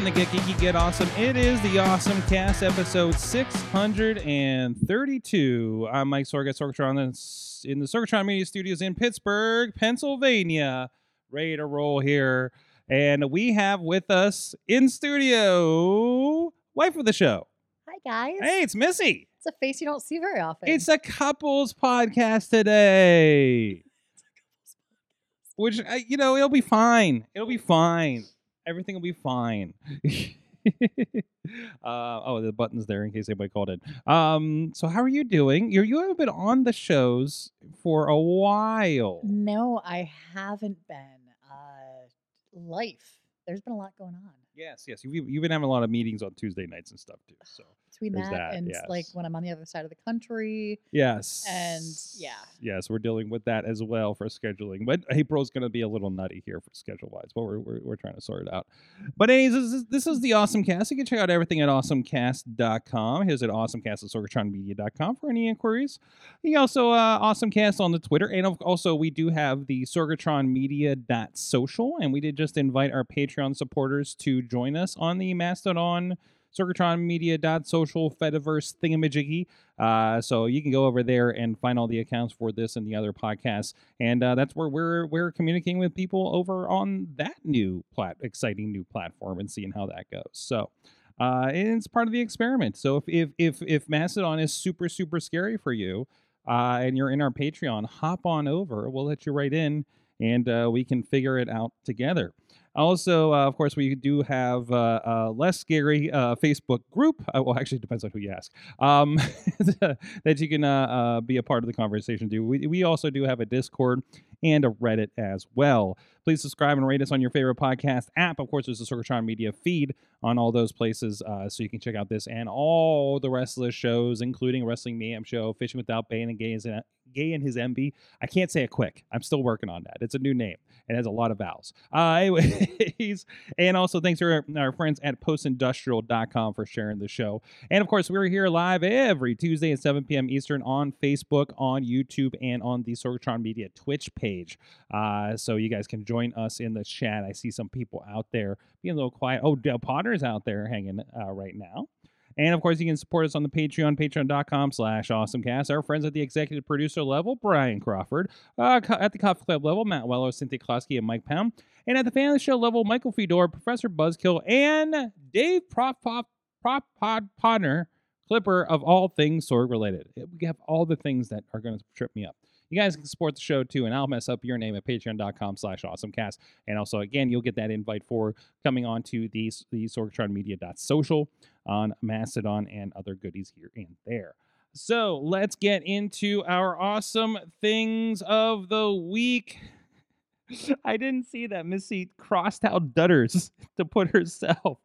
Time to get geeky, get awesome. It is the Awesome Cast, episode 632. I'm Mike Sorgat, Sorgatron, in the Sorgatron Media Studios in Pittsburgh, Pennsylvania. Ready to roll here. And we have with us in studio, wife of the show. Hi guys. Hey, it's Missy. It's a face you don't see very often. It's a couples podcast today. Which, you know, it'll be fine. It'll be fine. Everything will be fine. uh, oh, the button's there in case anybody called in. Um, so how are you doing? You you haven't been on the shows for a while. no, I haven't been. Uh, life. There's been a lot going on Yes, yes. You've, you've been having a lot of meetings on Tuesday nights and stuff too. So between that, that, and like when I'm on the other side of the country. yes, And, yeah. yes, we're dealing with that as well for scheduling. But April's going to be a little nutty here for schedule wise, but we're, we're we're trying to sort it out. But anyways, this is, this is the Awesome Cast. You can check out everything at awesomecast.com. Here's at awesomecast at sorgatronmedia.com for any inquiries. You can also uh, awesomecast on the Twitter, and also we do have the sorgatronmedia.social, and we did just invite our Patreon supporters to join us on the Mastodon. SorgatronMedia.social Fediverse thingamajiggy. Uh, so you can go over there and find all the accounts for this and the other podcasts, and uh, that's where we're we're communicating with people over on that new plat exciting new platform and seeing how that goes. So. Uh, and it's part of the experiment. So if if if, if Mastodon is super super scary for you, uh, and you're in our Patreon, hop on over. We'll let you right in, and uh, we can figure it out together. Also, uh, of course, we do have uh, a less scary uh, Facebook group. Uh, well, actually, it depends on who you ask. Um, that you can uh, uh, be a part of the conversation. Do we, we also do have a Discord and a Reddit as well. Please subscribe and rate us on your favorite podcast app. Of course, there's the Sorgatron Media feed on all those places, uh, so you can check out this and all the rest of the shows, including Wrestling Mayhem Show, Fishing Without Bait, and Gay, and Gay and His MB. I can't say it quick. I'm still working on that. It's a new name. It has a lot of vowels. Uh, anyways, and also thanks to our, our friends at postindustrial.com for sharing the show. And of course, we're here live every Tuesday at 7 p.m. Eastern on Facebook, on YouTube, and on the Sorgatron Media Twitch page. Uh, so you guys can join us in the chat. I see some people out there being a little quiet. Oh, Del Potter's out there hanging uh, right now. And of course, you can support us on the Patreon, patreon.com slash awesomecast. Our friends at the executive producer level, Brian Crawford. Uh, at the Coffee Club level, Matt Weller, Cynthia Klosky, and Mike Pound. And at the fan of the show level, Michael Fedor, Professor Buzzkill, and Dave Prop Pop Pod Podner, Clipper of all things sword related. We have all the things that are going to trip me up. You guys can support the show too, and I'll mess up your name at patreon.com slash awesomecast. And also, again, you'll get that invite for coming on to the, the sorgatronmedia.social on Mastodon and other goodies here and there. So let's get into our awesome things of the week. I didn't see that Missy crossed out Dutters to put herself.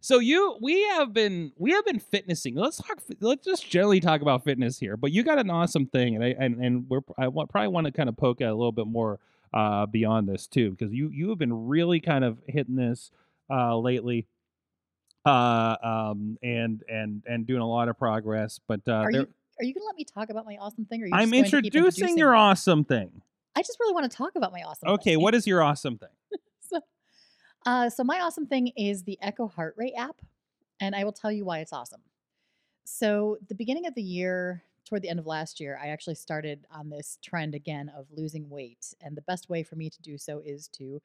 So you, we have been, we have been fitnessing. Let's talk. Let's just generally talk about fitness here. But you got an awesome thing, and I and and we're I want, probably want to kind of poke at a little bit more uh, beyond this too, because you you have been really kind of hitting this uh, lately, uh, um, and and and doing a lot of progress. But uh, are you are you gonna let me talk about my awesome thing? Or are you I'm going to keep introducing your awesome thing. I just really want to talk about my awesome. Okay, thing. what is your awesome thing? so, uh, so my awesome thing is the Echo Heart Rate app, and I will tell you why it's awesome. So the beginning of the year, toward the end of last year, I actually started on this trend again of losing weight, and the best way for me to do so is to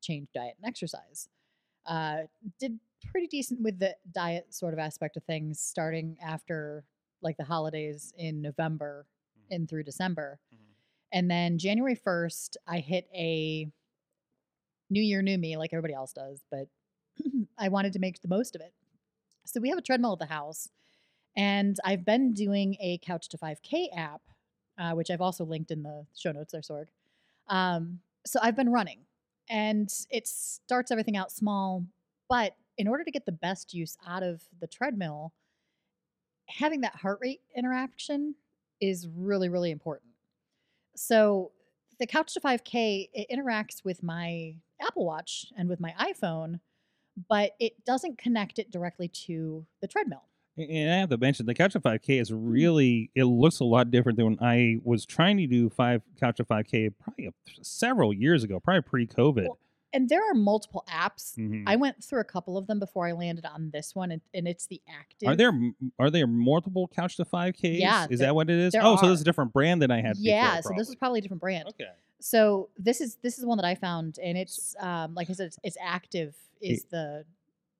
change diet and exercise. Uh, did pretty decent with the diet sort of aspect of things, starting after like the holidays in November and through December. And then January 1st, I hit a new year, new me, like everybody else does, but I wanted to make the most of it. So we have a treadmill at the house, and I've been doing a Couch to 5K app, uh, which I've also linked in the show notes there, Sorg. Um, so I've been running, and it starts everything out small, but in order to get the best use out of the treadmill, having that heart rate interaction is really, really important. So the Couch to 5K it interacts with my Apple Watch and with my iPhone, but it doesn't connect it directly to the treadmill. And I have to mention the Couch to 5K is Mm-hmm. really it looks a lot different than when I was trying to do five Couch to 5K probably several years ago, probably pre-COVID. Well, And there are multiple apps. Mhm. I went through a couple of them before I landed on this one, and, and it's the active. Are there are there multiple Couch to 5Ks? Yeah, is there- that what it is? Oh, so this is a different brand than I had. Yeah, before, so this is probably a different brand. okay. So this is this is one that I found, and it's um, like I said, it's, it's active. Is the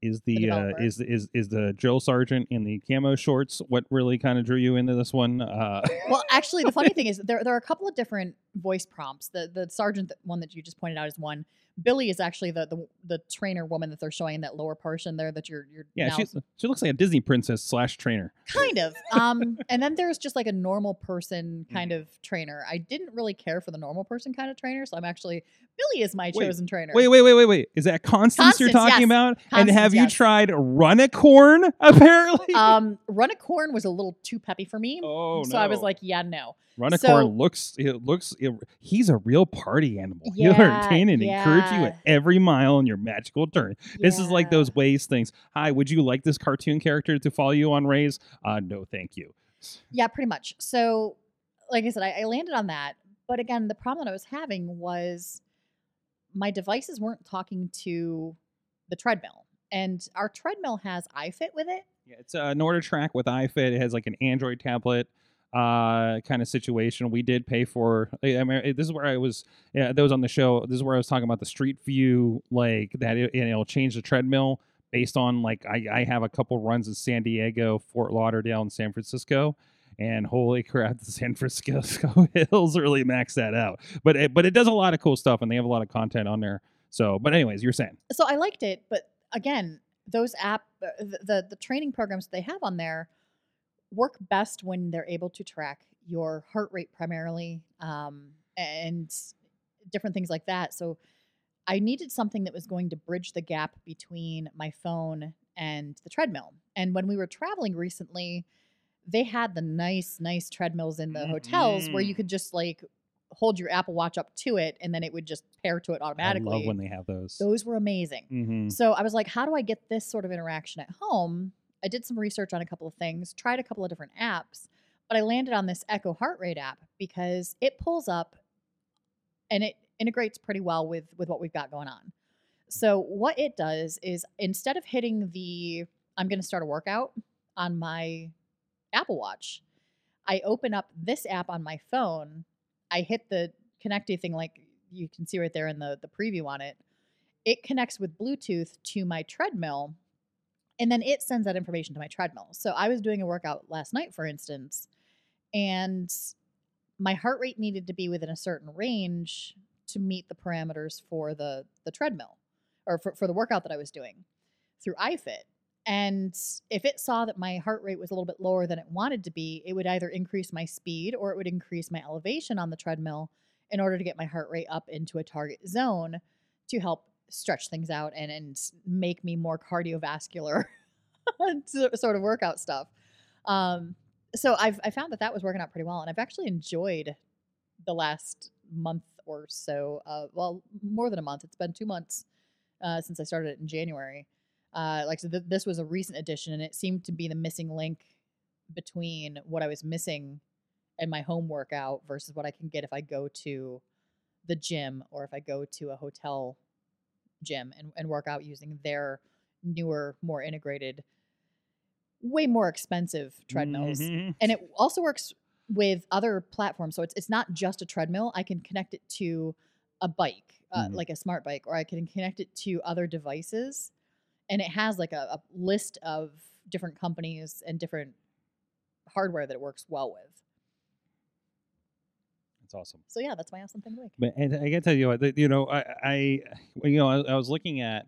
Is The the, uh, is is is the Joe Sargent in the camo shorts what really kind of drew you into this one? Uh, well, actually, the funny thing is there there are a couple of different voice prompts. The the sergeant that- one that you just pointed out is one. Billy is actually the the, the trainer woman that they're showing that lower portion there that you're you're yeah, now she she looks like a Disney princess slash trainer. kind of um and then there's just like a normal person kind Mm-hmm. of trainer i didn't really care for the normal person kind of trainer so i'm actually billy is my Wait, chosen trainer Wait, wait, wait, wait, wait. Is that Constance, you're talking yes. about? and Constance, have you yes. tried Runicorn? Apparently. um Runicorn was a little too peppy for me oh so i was like yeah no Runicorn so- looks. It looks. It, he's a real party animal. He'll Yeah, entertain and encourage you at every mile on your magical turn. This is like those ways things. Hi, would you like this cartoon character to follow you on Rays? Uh, no, thank you. yeah pretty much so like i said I, I landed on that but again the problem that i was having was my devices weren't talking to the treadmill and our treadmill has ifit with it Yeah, it's a NordicTrack with iFit. It has like an Android tablet uh kind of situation. We did pay for i mean this is where i was yeah that was on the show. This is where i was talking about the street view like that it, it'll change the treadmill based on like I, I have a couple runs in san diego fort lauderdale and san francisco and holy crap the san francisco hills really max that out. But it, but it does a lot of cool stuff and they have a lot of content on there. So but anyways you're saying. So I liked it, but again, those app uh, the, the the training programs they have on there work best when they're able to track your heart rate primarily um, and different things like that. So I needed something that was going to bridge the gap between my phone and the treadmill. And when we were traveling recently, they had the nice, nice treadmills in the hotels where you Mhm. could just like hold your Apple Watch up to it and then it would just pair to it automatically. i love when they have those Those were amazing. Mhm. So I was like, how do I get this sort of interaction at home? I did some research on a couple of things, tried a couple of different apps, but I landed on this Echo Heart Rate app because it pulls up and it integrates pretty well with with what we've got going on. So what it does is instead of hitting the I'm going to start a workout on my Apple Watch, I open up this app on my phone. I hit the connecty thing like you can see right there in the the preview on it. It connects with Bluetooth to my treadmill and then it sends that information to my treadmill. So I was doing a workout last night for instance and my heart rate needed to be within a certain range to meet the parameters for the the treadmill or for, for the workout that I was doing through iFit. And if it saw that my heart rate was a little bit lower than it wanted to be, it would either increase my speed or it would increase my elevation on the treadmill in order to get my heart rate up into a target zone to help stretch things out and, and make me more cardiovascular sort of workout stuff. Um, so I've I found that that was working out pretty well, and I've actually enjoyed the last month or so. Uh, well, more than a month. It's been two months uh, since I started it in January. Uh, like so, th- this was a recent addition, and it seemed to be the missing link between what I was missing in my home workout versus what I can get if I go to the gym or if I go to a hotel gym and, and work out using their newer, more integrated, way more expensive treadmills. Mhm. and it also works with other platforms. So it's it's not just a treadmill. I can connect it to a bike uh, Mhm. like a smart bike or i can connect it to other devices. And it has like a, a list of different companies and different hardware that it works well with That's awesome. so yeah that's my awesome thing the week But and I gotta tell you what, you know, I, I, you know, I, I was looking at,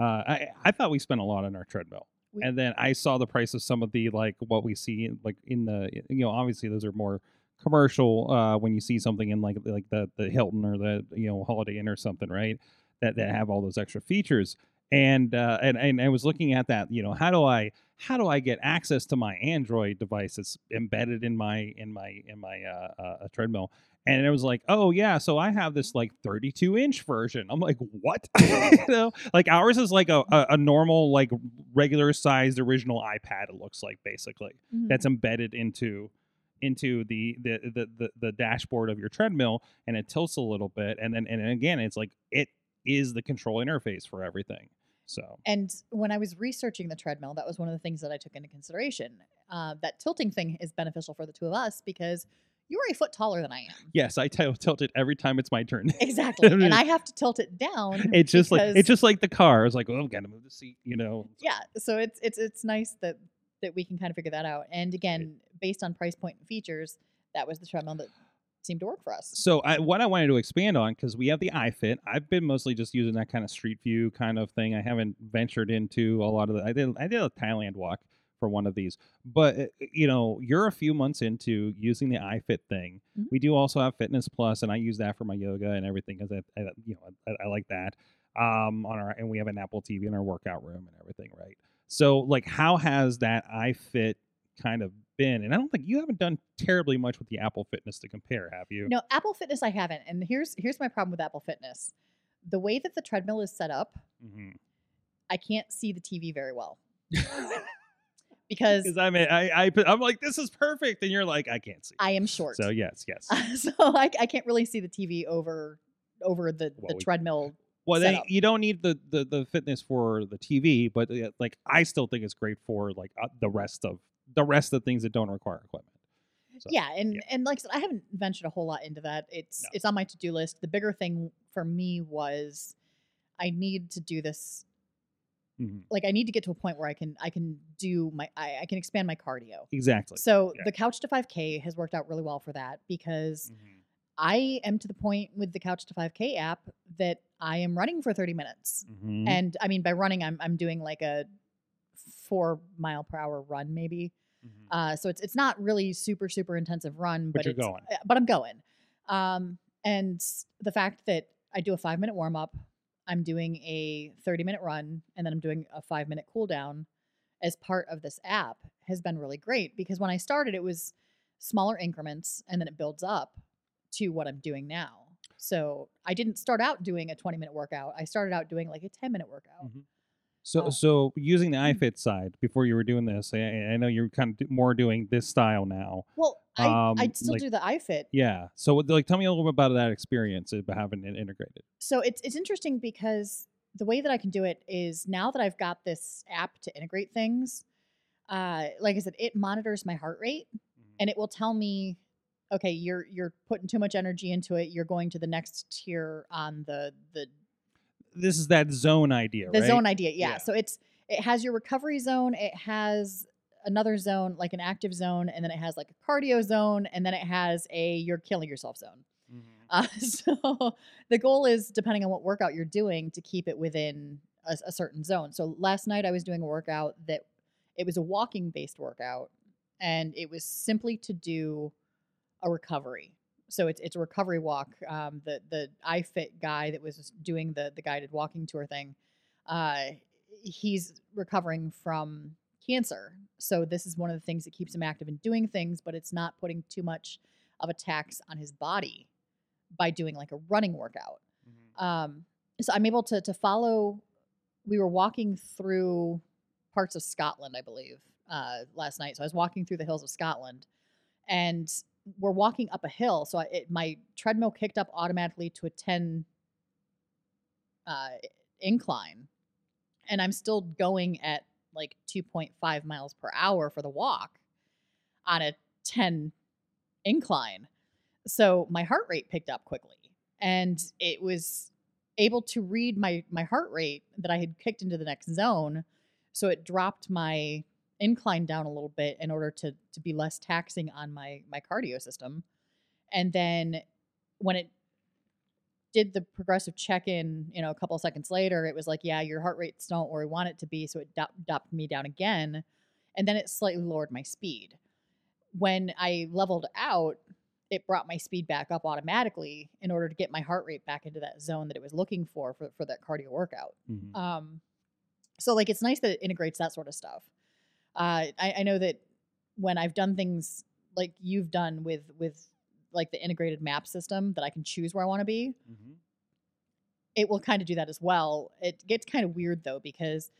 uh, I, I thought we spent a lot on our treadmill, We- and then I saw the price of some of the like what we see in, like in the, you know, obviously those are more commercial. Uh, when you see something in like like the the Hilton or the you know Holiday Inn or something, right? That that have all those extra features. And uh, and and I was looking at that. You know, how do I how do I get access to my Android device that's embedded in my in my in my uh, uh, treadmill? And it was like, oh yeah, so I have this like 32 inch version. I'm like, what? you know, like ours is like a, a, a normal like regular sized original iPad. It looks like basically Mhm. that's embedded into into the the, the the the dashboard of your treadmill and it tilts a little bit and then and again it's like it is the control interface for everything so And when I was researching the treadmill, that was one of the things that I took into consideration. Uh, that tilting thing is beneficial for the two of us because you are a foot taller than I am. yes i t- tilt it every time it's my turn Exactly. and I have to tilt it down. it's just like it's just like the car it's like oh i've got to move the seat you know yeah. So it's it's it's nice that that we can kind of figure that out. And again, based on price point and features, that was the treadmill that seemed to work for us. so I, what i wanted to expand on because we have the ifit i've been mostly just using that kind of street view kind of thing i haven't ventured into a lot of the i did i did a thailand walk for one of these but uh, you know you're a few months into using the ifit thing Mhm. we do also have fitness plus and i use that for my yoga and everything because I, I you know I, I like that um on our and we have an apple tv in our workout room and everything right so like how has that ifit kind of been and i don't think you haven't done terribly much with the apple fitness to compare have you No, Apple Fitness I haven't. And here's here's my problem with Apple Fitness. The way that the treadmill is set up, Mhm. I can't see the TV very well. because Because I mean, I, I, I'm like, this is perfect, and you're like, I can't see. I am short. So yes, yes. so I, I can't really see the TV over over the, Well, the we- treadmill. Well, they, you don't need the, the the fitness for the TV, but uh, like, I still think it's great for like uh, the rest of the rest of things that don't require equipment. So, yeah, and yeah. and like I said, I haven't ventured a whole lot into that. It's No. it's on my to do list. The bigger thing for me was I need to do this. Mhm. Like I need to get to a point where I can I can do my I, I can expand my cardio. Exactly. So yeah. the couch to 5K has worked out really well for that because Mhm. I am to the point with the couch to 5K app that I am running for 30 minutes. Mhm. And I mean by running I'm I'm doing like a 4 mile per hour run maybe. Mhm. Uh so it's it's not really super super intensive run But but, you're going. uh, But I'm going. Um and the fact that I do a 5 minute warm up, I'm doing a 30 minute run and then I'm doing a 5 minute cool down as part of this app has been really great because when I started it was smaller increments and then it builds up to what I'm doing now. So I didn't start out doing a 20 minute workout. I started out doing like a 10 minute workout. Mhm. So, Uh, so using the mm. iFit side before you were doing this, I, I know you're kind of do- more doing this style now. Well, I, Um, I still like- do the iFit. Yeah. So, like, tell me a little bit about that experience of having it integrated. So it's it's interesting because the way that I can do it is now that I've got this app to integrate things, uh, like I said, it monitors my heart rate and it will tell me, okay, you're you're putting too much energy into it. You're going to the next tier on the the This is that zone idea, the right? zone idea. Yeah. Yeah. So it's it has your recovery zone. It has another zone like an active zone, and then it has like a cardio zone, and then it has a you're killing yourself zone. Mhm. Uh, so the goal is, depending on what workout you're doing, to keep it within a, a certain zone. So last night I was doing a workout that it was a walking based workout, and it was simply to do a recovery. So it's it's a recovery walk. Um, the the iFit guy that was doing the the guided walking tour thing, uh, he's recovering from cancer. So this is one of the things that keeps him active and doing things, but it's not putting too much of a tax on his body by doing like a running workout. Mhm. Um, so I'm able to to follow. We were walking through parts of Scotland, I believe, uh, last night. So I was walking through the hills of Scotland, and we're walking up a hill. So it, my treadmill kicked up automatically to a ten uh, incline, and I'm still going at like 2.5 miles per hour for the walk on a 10 incline. So my heart rate picked up quickly and it was able to read my my heart rate that I had kicked into the next zone. So it dropped my incline down a little bit in order to to be less taxing on my my cardio system. And then when it did the progressive check-in, you know, a couple of seconds later, it was like, yeah, your heart rate's not where we want it to be, so it dropped me down again, and then it slightly lowered my speed. When I leveled out, it brought my speed back up automatically in order to get my heart rate back into that zone that it was looking for for, for that cardio workout. Mhm. Um, So like it's nice that it integrates that sort of stuff. Uh, I, I know that when I've done things like you've done with with like the integrated map system that I can choose where I want to be, it will kind of do that as well. It gets kind of weird though because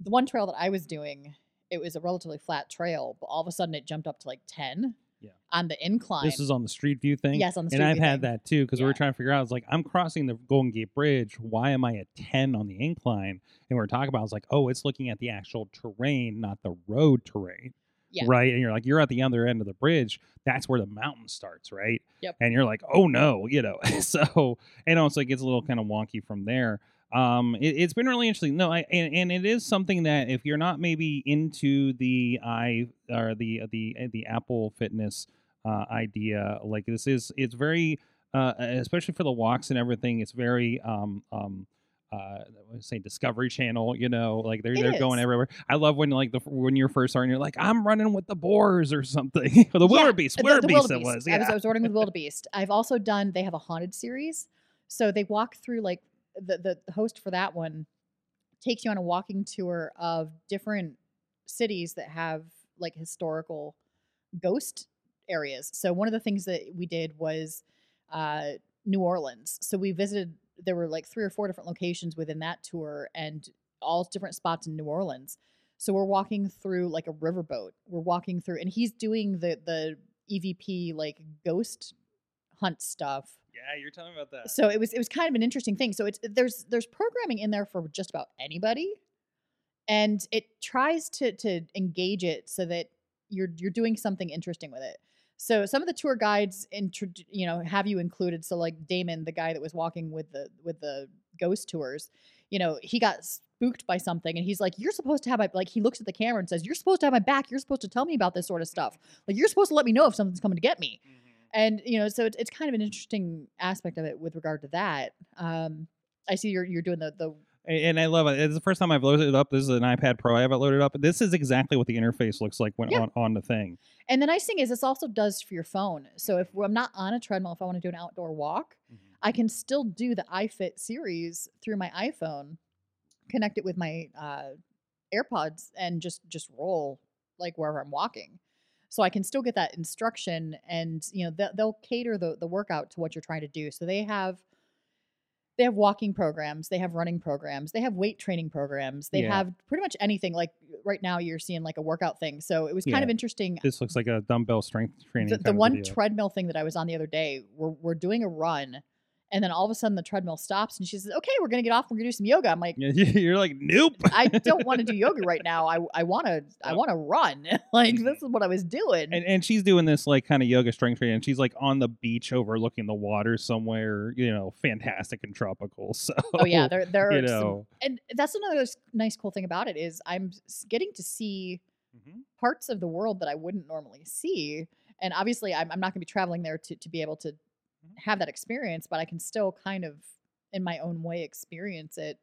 the one trail that I was doing, it was a relatively flat trail, but all of a sudden it jumped up to like ten Yeah. on the incline. This is on the Street View thing. yes on the Street and street I've view had thing. that too because we were trying to figure out. I was like, I'm crossing the Golden Gate Bridge. Why am I at 10 on the incline? And we were talking about. I was like, oh, it's looking at the actual terrain, not the road terrain. Yeah. Right. And you're like, you're at the other end of the bridge. That's where the mountain starts, right? Yep. And you're like, oh no, you know. so and also it gets a little kind of wonky from there. Um, it, it's been really interesting. No, I and, and it is something that if you're not maybe into the i or the the the Apple Fitness uh, idea, like this is it's very uh, especially for the walks and everything. It's very um um. Uh, say Discovery Channel, you know, like they're It they're going everywhere. I love when like the when you're first starting, you're like, I'm running with the boars or something, or the Yeah, wildebeest, the- the wildebeest it wildebeest. was, I was, yeah. I was running with wildebeest. I've also done. They have a haunted series, so they walk through like the the host for that one takes you on a walking tour of different cities that have like historical ghost areas. So one of the things that we did was uh, New Orleans. So we visited. There were like three or four different locations within that tour, and all different spots in New Orleans. So we're walking through like a riverboat. We're walking through, and he's doing the the EVP like ghost hunt stuff. Yeah, you're telling about that. So it was it was kind of an interesting thing. So it's there's there's programming in there for just about anybody, and it tries to to engage it so that you're you're doing something interesting with it. So some of the tour guides, intro, you know, have you included. So like Damon, the guy that was walking with the with the ghost tours, you know, he got spooked by something, and he's like, "You're supposed to have my like." He looks at the camera and says, "You're supposed to have my back. You're supposed to tell me about this sort of stuff. Like you're supposed to let me know if something's coming to get me." Mm-hmm. And you know so it's, it's kind of an interesting aspect of it with regard to that um i see you're you're doing the the and I love it. It's the first time I've loaded it up. This is an iPad Pro I have it loaded up. This is exactly what the interface looks like when Yeah. on, on the thing. and the nice thing is this also does for your phone so if i'm not on a treadmill if i want to do an outdoor walk i can still do the ifit series through my iphone connect it with my uh airpods and just just roll like wherever i'm walking so i can still get that instruction and you know they'll, they'll cater the, the workout to what you're trying to do so they have they have walking programs they have running programs they have weight training programs they Yeah. have pretty much anything like right now you're seeing like a workout thing so it was kind Yeah. of interesting This looks like a dumbbell strength training. the, the one treadmill thing that I was on the other day, we're, we're doing a run, and then all of a sudden the treadmill stops, and she says, "Okay, we're gonna get off. We're gonna do some yoga." I'm like, You're like, nope. I don't want to do yoga right now. I I want to I want to run. like this is what I was doing. And, and she's doing this like kind of yoga strength training. And she's like on the beach overlooking the water somewhere, you know, fantastic and tropical. So oh yeah, there there you are some, and that's another nice cool thing about it is I'm getting to see Mhm. parts of the world that I wouldn't normally see. And obviously, I'm, I'm not going to be traveling there to, to be able to Mm-hmm. have that experience, but I can still kind of, in my own way, experience it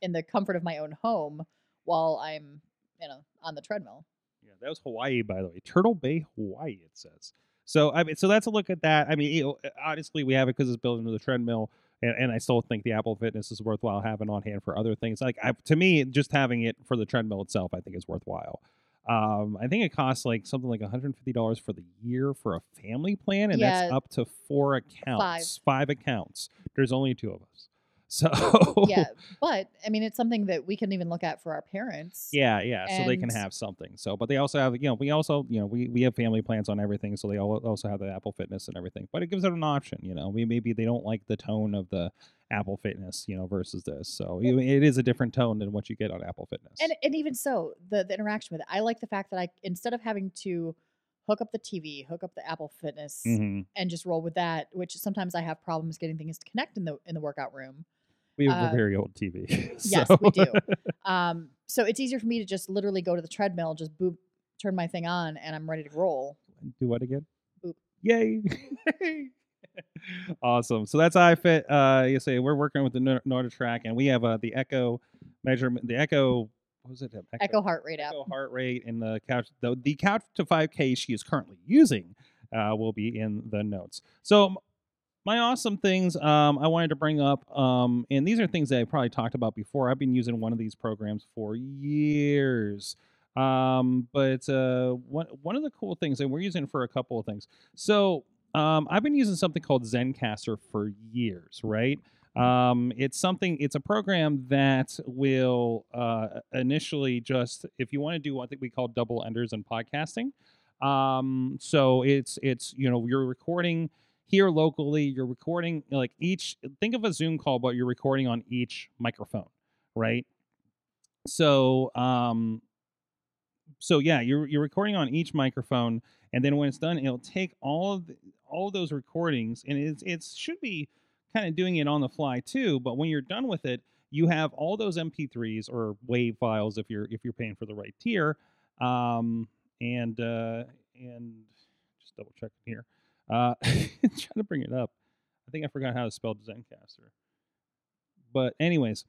in the comfort of my own home while I'm, you know, on the treadmill. Yeah, that was Hawaii, by the way. Turtle Bay, Hawaii. It says. So I mean, so that's a look at that. I mean, you know, honestly, we have it because it's built into the treadmill, and, and I still think the Apple Fitness is worthwhile having on hand for other things. Like I, to me, just having it for the treadmill itself, I think is worthwhile. Um, I think it costs like something like $150 for the year for a family plan, and that's up to four accounts, five accounts. There's only two of us, so Yeah, but I mean, it's something that we can even look at for our parents. Yeah, yeah. So they can have something. So, but they also have, you know, we also, you know, we, we have family plans on everything. So they al- also have the Apple Fitness and everything. But it gives it an option. You know, we maybe they don't like the tone of the Apple Fitness, you know, versus this. So it is a different tone than what you get on Apple Fitness. And and even so, the the interaction with it, I like the fact that I instead of having to hook up the TV, hook up the Apple Fitness, Mhm. and just roll with that, which sometimes I have problems getting things to connect in the in the workout room. we have a uh, very old TV. Yes, we do. Um, so it's easier for me to just literally go to the treadmill, just boop, turn my thing on, and I'm ready to roll. Do what again? Boop. Yay. awesome. So that's iFit. Uh, you say we're working with the Nor- NordicTrack, and we have uh, the Echo measurement, the Echo. What was it? Echo heart rate app. Echo heart rate and the couch. The, the couch to 5K she is currently using uh, will be in the notes. So, my awesome things um, I wanted to bring up, um, and these are things that I probably talked about before. I've been using one of these programs for years. Um, but uh, one one of the cool things, and we're using it for a couple of things. So um, I've been using something called Zencastr for years, right? Um, it's something. It's a program that will uh, initially just, if you want to do what we call double enders in podcasting. Um, so it's it's you know you're recording here locally. You're recording like each. Think of a Zoom call, but you're recording on each microphone, right? So um, so yeah, you're you're recording on each microphone, and then when it's done, it'll take all of the, all of those recordings, and it's it should be kind of doing it on the fly too. But when you're done with it, you have all those MP3s or WAV files if you're if you're paying for the right tier, um, and uh, and just double checking here. Uh, trying to bring it up. I think I forgot how to spell Zencastr. But anyways,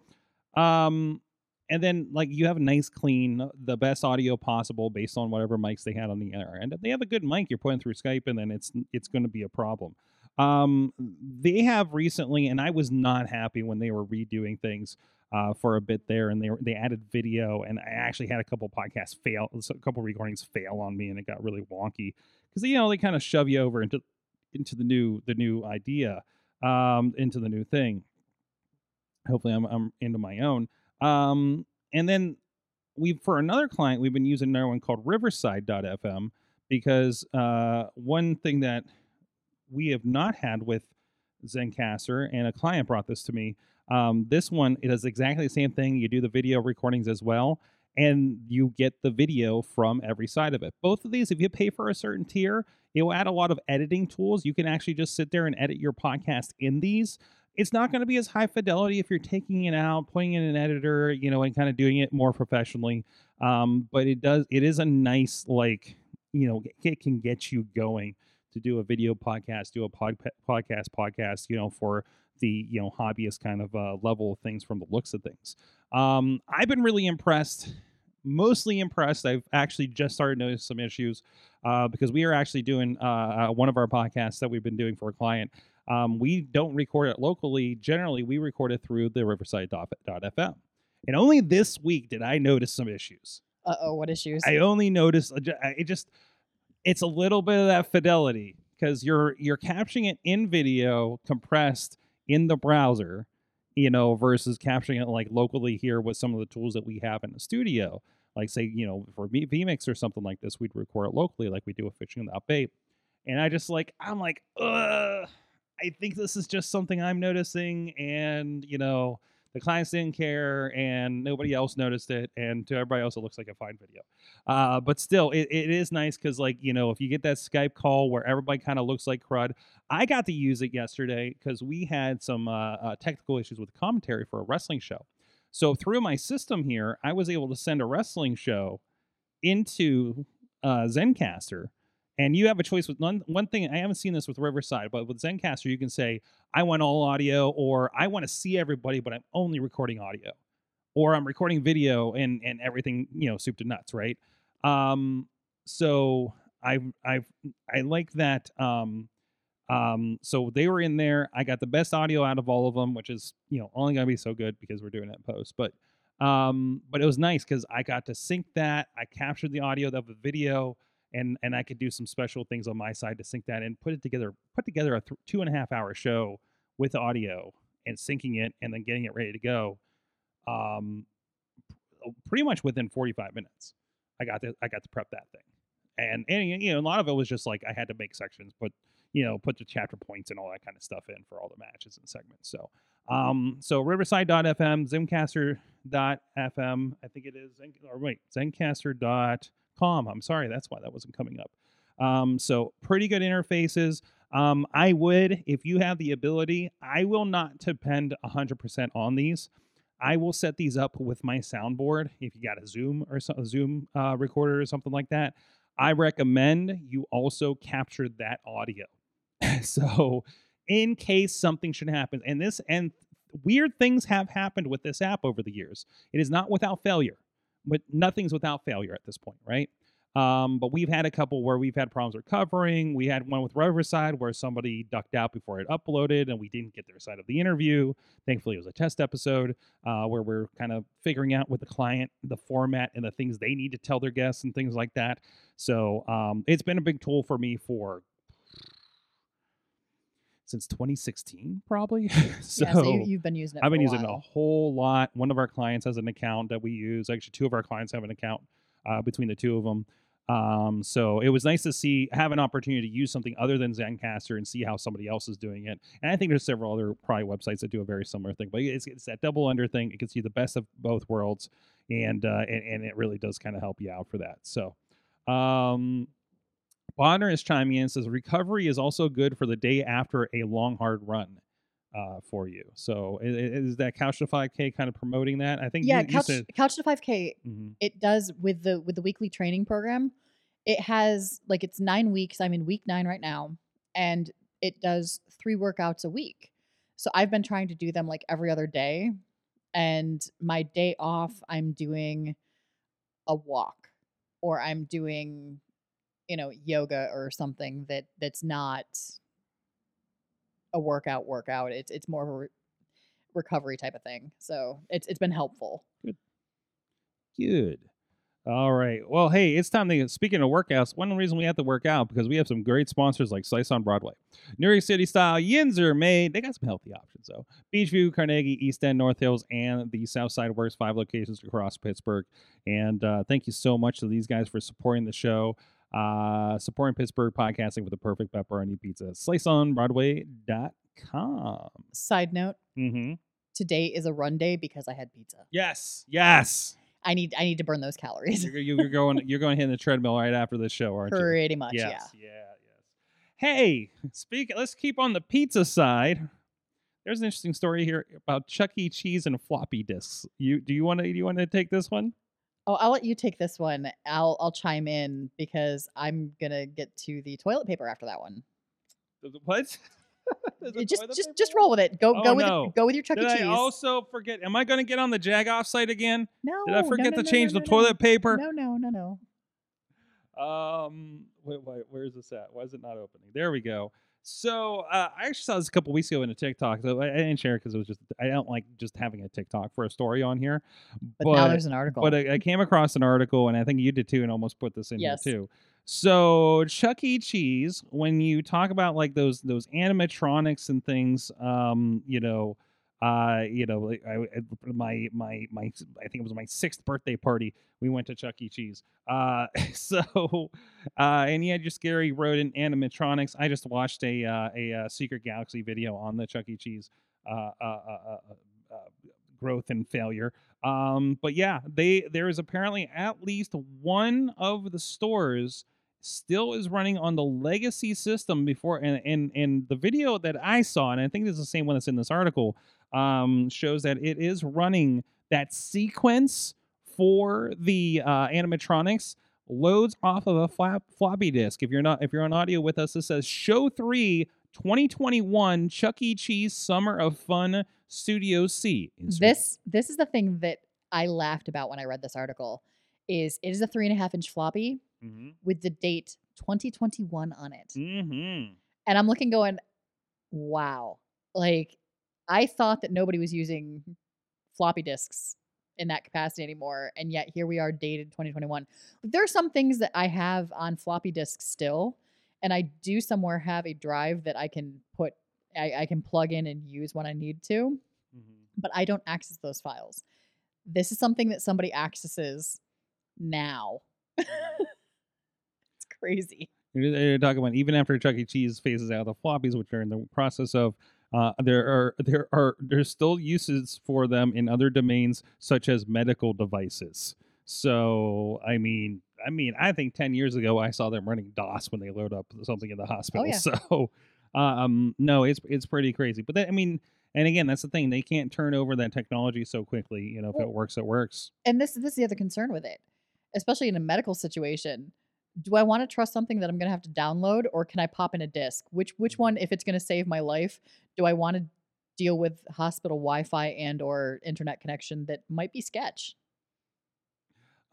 um, and then like you have nice clean the best audio possible based on whatever mics they had on the air. And if they have a good mic you're putting through skype and then it's it's going to be a problem. Um, they have recently and i was not happy when they were redoing things uh, for a bit there and they they added video and i actually had a couple podcasts fail a couple recordings fail on me and it got really wonky. Because you know they kind of shove you over into into the new the new idea um, into the new thing. Hopefully i'm, I'm into my own um, and then we for another client, we've been using another one called Riverside.fm because uh, one thing that we have not had with Zencastr, and a client brought this to me. Um, this one it does exactly the same thing. You do the video recordings as well, and you get the video from every side of it. Both of these, if you pay for a certain tier, it will add a lot of editing tools. You can actually just sit there and edit your podcast in these it's not going to be as high fidelity if you're taking it out, putting in an editor, you know, and kind of doing it more professionally. Um, but it does, it is a nice, like, you know, it can get you going to do a video podcast, do a pod, podcast, podcast, you know, for the, you know, hobbyist kind of uh, level of things from the looks of things. Um, I've been really impressed mostly impressed. I've actually just started noticing some issues uh, because we are actually doing uh, uh, one of our podcasts that we've been doing for a client. Um, we don't record it locally. Generally, we record it through the Riverside.fm. And only this week did I notice some issues. Uh oh, what issues? I only noticed it just it's a little bit of that fidelity because you're you're capturing it in video compressed in the browser, you know, versus capturing it like locally here with some of the tools that we have in the studio. Like say, you know, for vMix or something like this, we'd record it locally like we do with Fishing Without Bait. And I just like I'm like, ugh I think this is just something I'm noticing, and you know, the clients didn't care, and nobody else noticed it, and to everybody else, it looks like a fine video. Uh, but still, it, it is nice because, like, you know, if you get that Skype call where everybody kind of looks like crud, I got to use it yesterday because we had some uh, uh, technical issues with commentary for a wrestling show. So through my system here, I was able to send a wrestling show into uh, Zencastr and you have a choice with one one thing. I haven't seen this with Riverside, but with Zencastr, you can say, "I want all audio," or "I want to see everybody, but I'm only recording audio," or "I'm recording video and and everything, you know, soup to nuts." Right. Um, so I I I like that. Um, um, so they were in there. I got the best audio out of all of them, which is you know only gonna be so good because we're doing it in post. But um, but it was nice because I got to sync that. I captured the audio of the video and and I could do some special things on my side to sync that and put it together, put together a th- two and a half hour show with audio and syncing it and then getting it ready to go. Um, pretty much within 45 minutes, I got to I got to prep that thing, and and you know a lot of it was just like I had to make sections, put you know put the chapter points and all that kind of stuff in for all the matches and segments. So um, so Riverside.fm, Zencastr.fm, I think it is, or wait, I'm sorry, that's why that wasn't coming up. Um, so pretty good interfaces. Um, I would, if you have the ability, I will not depend 100% on these. I will set these up with my soundboard. If you got a Zoom or a Zoom uh, recorder or something like that, I recommend you also capture that audio. so, in case something should happen, and this and weird things have happened with this app over the years. It is not without failure but nothing's without failure at this point, right? Um, but we've had a couple where we've had problems recovering. We had one with Riverside where somebody ducked out before it uploaded and we didn't get their side of the interview. Thankfully, it was a test episode uh, where we're kind of figuring out with the client the format and the things they need to tell their guests and things like that. So um, it's been a big tool for me for since 2016, probably. so, yeah, so you, you've been using it. I've been using it a whole lot. One of our clients has an account that we use. Actually, two of our clients have an account uh, between the two of them. Um, so it was nice to see have an opportunity to use something other than Zencastr and see how somebody else is doing it. And I think there's several other probably websites that do a very similar thing. But it's, it's that double ender thing. It gives you the best of both worlds, and uh, and, and it really does kind of help you out for that. So. Um, Bonner is chiming in and says recovery is also good for the day after a long hard run uh, for you. So i- i- is that Couch to 5K kind of promoting that? I think Yeah, you, you couch said couch to 5K Mhm. it does with the with the weekly training program it has like it's nine weeks i'm in week nine right now and it does three workouts a week so i've been trying to do them like every other day and my day off i'm doing a walk or i'm doing you know yoga or something that that's not a workout workout it's it's more of a re- recovery type of thing so it's it's been helpful Good. good All right. Well, hey, it's time to speaking of workouts. One reason we have to work out because we have some great sponsors like Slice on Broadway, New York City style yins are made. They got some healthy options though. Beechview, Carnegie, East End, North Hills, and the South Side Works. Five locations across Pittsburgh. And uh, thank you so much to these guys for supporting the show. Uh, supporting Pittsburgh podcasting with the perfect pepperoni pizza. SliceOnBroadway.com. side note Mm-hmm. today is a run day because I had pizza. Yes. Yes. I need I need to burn those calories. You're, you're going. You're going to hit the treadmill right after this show, aren't you? Pretty much, Yes. yeah. Yeah. Yes. Hey, speak. Let's keep on the pizza side. There's an interesting story here about Chuck E. Cheese and floppy disks. You do you want to do you want to take this one? Oh, I'll let you take this one. I'll I'll chime in because I'm gonna get to the toilet paper after that one. What? There's a It just just paper just roll with it. Go Oh, go with no. it, go with your Chuck Did E. Cheese. I also forget? Am I going to get on the Jagoff site again? no, Did I forget no, to no, change no, the toilet paper? No, no, no, no. Um, wait, wait, where is this at? Why is it not opening? There we go. So uh, I actually saw this a couple weeks ago in a TikTok. So I, I didn't share it because it was just I don't like just having a TikTok for a story on here. But, now there's an article. but I, I came across an article, and I think you did too, and almost put this in Yes. here too. So Chuck E. Cheese, when you talk about like those those animatronics and things, um, you know, uh, you know, I, my my my I think it was my sixth birthday party. We went to Chuck E. Cheese. Uh, so, uh, and he had your scary rodent animatronics. I just watched a uh, a uh, Secret Galaxy video on the Chuck E. Cheese uh, uh, uh, uh, uh, growth and failure. Um, but yeah, they there is apparently at least one of the stores still is running on the legacy system before and and and the video that I saw, and I think this is the same one that's in this article, um, shows that it is running that sequence for the uh, animatronics loads off of a flap, floppy disk. If you're not if you're on audio with us, it says show three 2021 Chuck E. Cheese Summer of Fun Studio C. This this is the thing that I laughed about when I read this article. Is it is a three and a half inch floppy Mhm. with the date 2021 on it. Mhm. And I'm looking going, wow. Like I thought that nobody was using floppy disks in that capacity anymore. And yet here we are dated 2021. There are some things that I have on floppy disks still. And I do somewhere have a drive that I can put I, I can plug in and use when I need to, Mhm. but I don't access those files. This is something that somebody accesses now. it's crazy. You're you're talking about even after Chuck E. Cheese phases out the floppies, which are in the process of, uh, there are there are there's still uses for them in other domains such as medical devices. So I mean, I mean, I think ten years ago I saw them running DOS when they load up something in the hospital. yeah. So, um, no, it's it's pretty crazy. But that, I mean, and again, that's the thing; they can't turn over that technology so quickly. You know, if Well- it works, it works. and this this is the other concern with it, especially in a medical situation. Do I want to trust something that I'm going to have to download, or can I pop in a disk? Which which one, if it's going to save my life, do I want to deal with hospital Wi-Fi and or internet connection that might be sketch?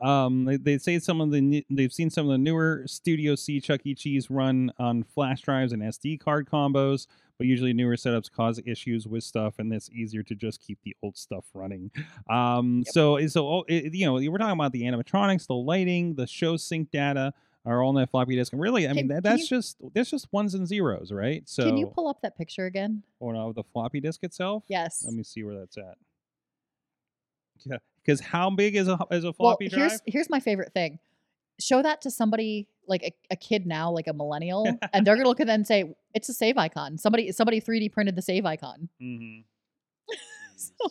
Um, they, they say some of the ne- they've seen some of the newer Studio C Chuck E. Cheese run on flash drives and SD card combos, but usually newer setups cause issues with stuff, and it's easier to just keep the old stuff running. Um, Yep. so so oh, you know we're talking about the animatronics, the lighting, the show sync data are all on that floppy disk, and really, I mean that, that's you- just that's just ones and zeros, right? So Can you pull up that picture again? or no, the floppy disk itself. Yes. Let me see where that's at. Yeah, because how big is a is a well, floppy drive? here's here's my favorite thing. Show that to somebody like a, a kid now, like a millennial, and they're gonna look at that and say, "It's a save icon." Somebody somebody 3D printed the save icon. Mm-hmm. So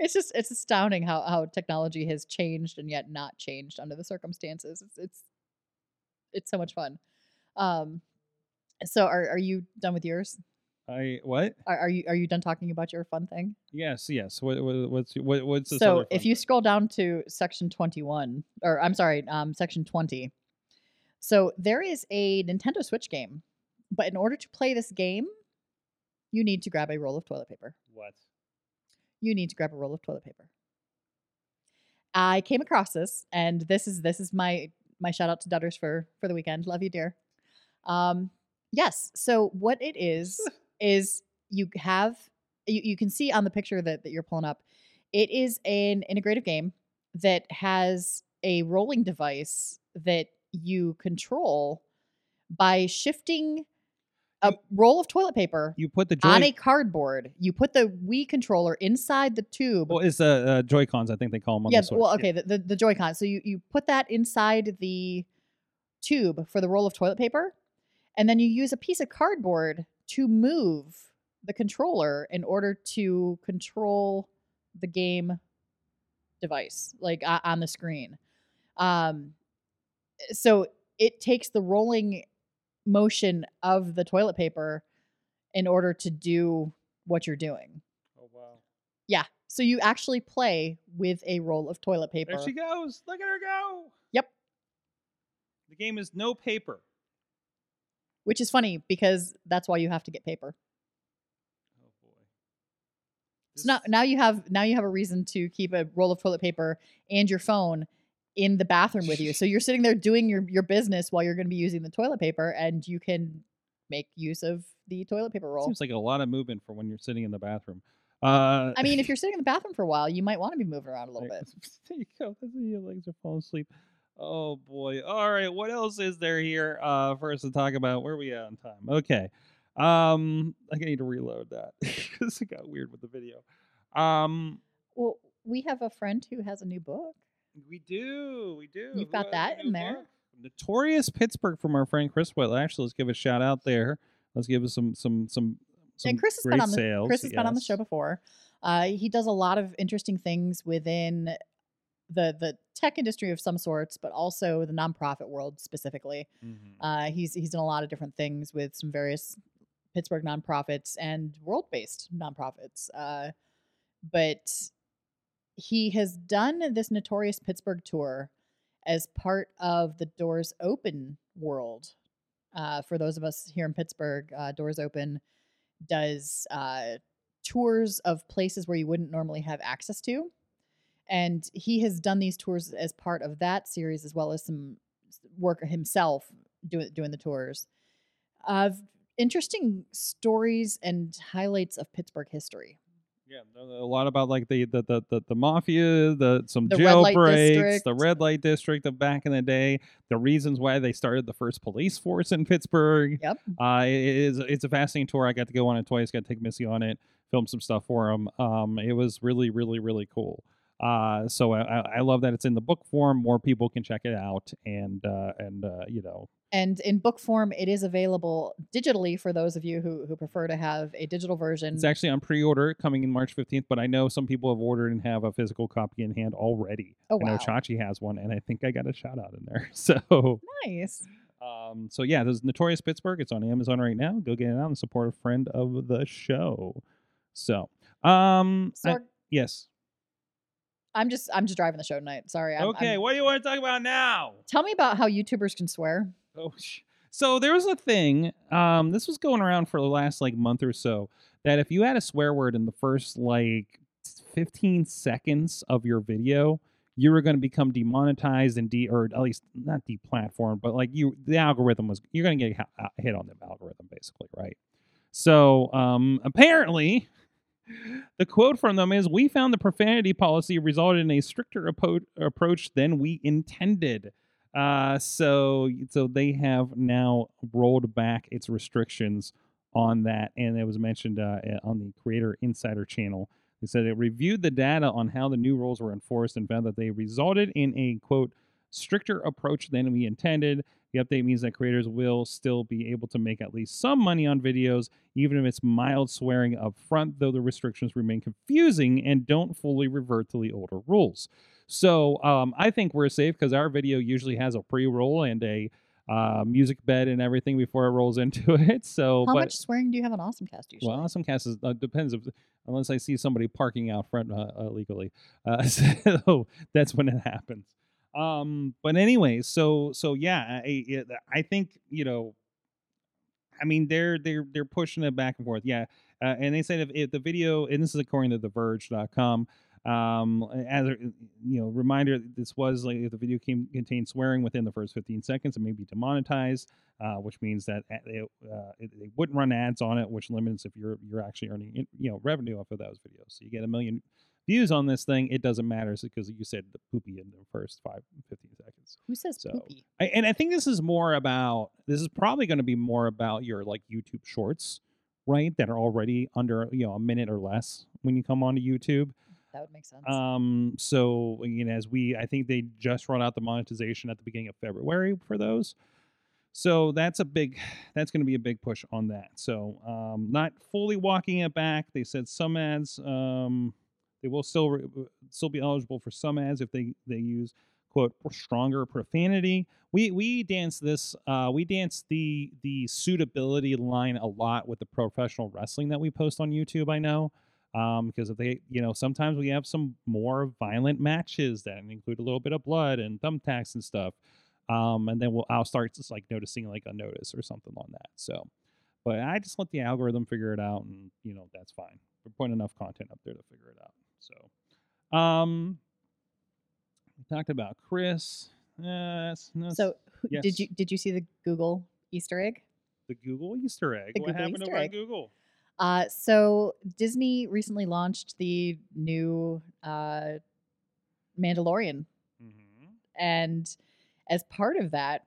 it's just it's astounding how how technology has changed and yet not changed under the circumstances. It's it's it's so much fun. Um, so are are you done with yours? I what? Are, are you are you done talking about your fun thing? Yes, yes. What, what what's what, what's this so if you thing? scroll down to section 21 or i'm sorry um, section 20 so there is a nintendo switch game but in order to play this game you need to grab a roll of toilet paper what? you need to grab a roll of toilet paper i came across this and this is this is my my shout out to dutters for for the weekend. Love you dear. Um yes so what it is is you have you, you can see on the picture that, that you're pulling up it is an integrative game that has a rolling device that you control by shifting a roll of toilet paper You put the joy. on a cardboard. You put the Wii controller inside the tube. well, it's the uh, Joy Cons. I think they call them on yeah, the Switch. well, okay, the, the, the Joy-Con. So you, you put that inside the tube for the roll of toilet paper, and then you use a piece of cardboard to move the controller in order to control the game device, like uh, on the screen. Um, so it takes the rolling motion of the toilet paper in order to do what you're doing. Oh wow! Yeah. So you actually play with a roll of toilet paper. There she goes. Look at her go. Yep. The game is no paper. Which is funny because that's why you have to get paper. Oh boy. So now, now you have now you have a reason to keep a roll of toilet paper and your phone in the bathroom with you. So you're sitting there doing your your business while you're going to be using the toilet paper, and you can make use of the toilet paper roll. Seems like a lot of movement for when you're sitting in the bathroom. Uh, I mean, if you're sitting in the bathroom for a while, you might want to be moving around a little bit. there you go. Your legs are falling asleep. Oh boy. All right. What else is there here uh, for us to talk about? Where are we at on time? Okay. Um, I need to reload that because it got weird with the video. Um, Well, we have a friend who has a new book. We do. We do. You've got that in there. Notorious Pittsburgh from our friend Chris Whitlash. Actually, let's give a shout out there. Let's give us some some some. some and Chris has been on the sales. Chris has been on the show before. Uh, he does a lot of interesting things within the the tech industry of some sorts, but also the nonprofit world specifically. Mhm. Uh, he's he's done a lot of different things with some various Pittsburgh nonprofits and world based nonprofits. Uh, but he has done this notorious Pittsburgh tour as part of the Doors Open world. Uh, for those of us here in Pittsburgh, uh, Doors Open does uh, tours of places where you wouldn't normally have access to. And he has done these tours as part of that series, as well as some work himself doing doing the tours of interesting stories and highlights of Pittsburgh history. Yeah, a lot about like the the the, the, the mafia, the some The jailbreaks, the red light district of back in the day, the reasons why they started the first police force in Pittsburgh. Yep. Uh, it is it's a fascinating tour. I got to go on it twice. Got to take Missy on it, film some stuff for him. Um, it was really really really cool. Uh, so I, I I love that it's in the book form. More people can check it out, and uh, and uh, you know And in book form, it is available digitally for those of you who, who prefer to have a digital version. it's actually on pre-order coming in March fifteenth. But I know some people have ordered and have a physical copy in hand already. oh, wow. I know. Chachi has one, and I think I got a shout out in there. So, Nice. um, so yeah, there's Notorious Pittsburgh. It's on Amazon right now. Go get it out and support a friend of the show. So, um, I- yes. I'm just I'm just driving the show tonight. Sorry. I'm, okay, I'm- what do you want to talk about now? tell me about how YouTubers can swear. Oh, so there was a thing. Um, this was going around for the last like month or so. That if you had a swear word in the first like 15 seconds of your video, you were going to become demonetized and de or at least not deplatformed, but like you, the algorithm was you're going to get ha- hit on the algorithm basically, right? So um, apparently, the quote from them is, "We found the profanity policy resulted in a stricter approach than we intended." Uh, so so they have now rolled back its restrictions on that, and it was mentioned uh, on the Creator Insider channel. They said it reviewed the data on how the new rules were enforced and found that they resulted in a quote stricter approach than we intended. The update means that creators will still be able to make at least some money on videos, even if it's mild swearing up front, though the restrictions remain confusing and don't fully revert to the older rules. So um, I think we're safe because our video usually has a pre-roll and a uh, music bed and everything before it rolls into it. So, How but, much swearing do you have on Awesome Cast usually? well, Awesome Cast is, uh, depends if, unless I see somebody parking out front uh, illegally. Uh, so that's when it happens. Um, but anyway, so so yeah, I, I I think you know, I mean they're they're they're pushing it back and forth. Yeah, uh, and they said if, if the video, and this is according to TheVerge.com. Um, as a you know, reminder, this was like if the video came, contained swearing within the first 15 seconds, it may be demonetized, uh, which means that uh, they, uh, they wouldn't run ads on it, which limits if you're you're actually earning you know revenue off of those videos. So you get a million views on this thing, it doesn't matter because you said the poopy in the first five, 15 seconds. Who says So, poopy? I, and I think this is more about, this is probably going to be more about your like YouTube shorts, right? That are already under, you know, a minute or less when you come onto YouTube. That would make sense. Um, so, you know, as we, I think they just rolled out the monetization at the beginning of February for those. So that's a big, that's going to be a big push on that. So, um, not fully walking it back. They said some ads, um, they will still re- still be eligible for some ads if they they use quote stronger profanity. We we dance this uh, we dance the the suitability line a lot with the professional wrestling that we post on YouTube. I know um, because if they you know sometimes we have some more violent matches that include a little bit of blood and thumbtacks and stuff. Um, and then we'll I'll start just like noticing like a notice or something on that. So, but I just let the algorithm figure it out, and you know that's fine. We're putting enough content up there to figure it out. So, um, we talked about Chris. Uh, that's, that's so yes. did you did you see the Google Easter egg? the Google Easter egg. The what Google happened Easter over on egg. Google? Uh, so Disney recently launched the new uh, Mandalorian, Mm-hmm. and as part of that,